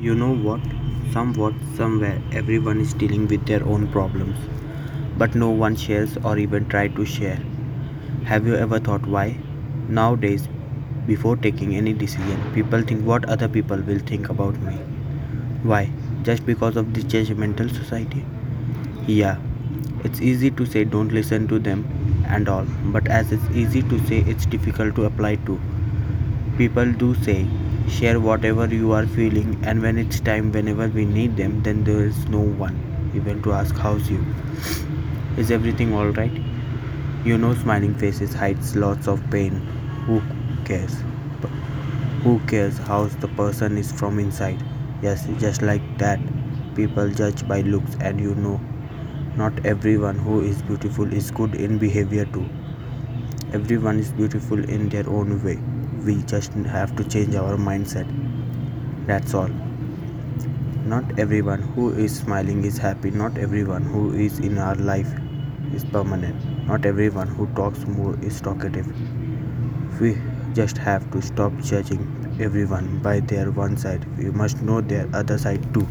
You know what? Somewhat, somewhere, everyone is dealing with their own problems, but no one shares or even try to share. Have you ever thought why? Nowadays, before taking any decision, people think what other people will think about me. Why? Just because of this judgmental society? Yeah, it's easy to say don't listen to them and all, but as it's easy to say, it's difficult to apply to. People do say share whatever you are feeling, and when it's time, whenever we need them, then there is no one even to ask how's you. Is everything alright? You know, smiling faces hides lots of pain. Who cares? Who cares how the person is from inside? Yes, just like that. People judge by looks, and you know, not everyone who is beautiful is good in behavior too. Everyone is beautiful in their own way. We just have to change our mindset. That's all. Not everyone who is smiling is happy. Not everyone who is in our life is permanent. Not everyone who talks more is talkative. We just have to stop judging everyone by their one side. We must know their other side too.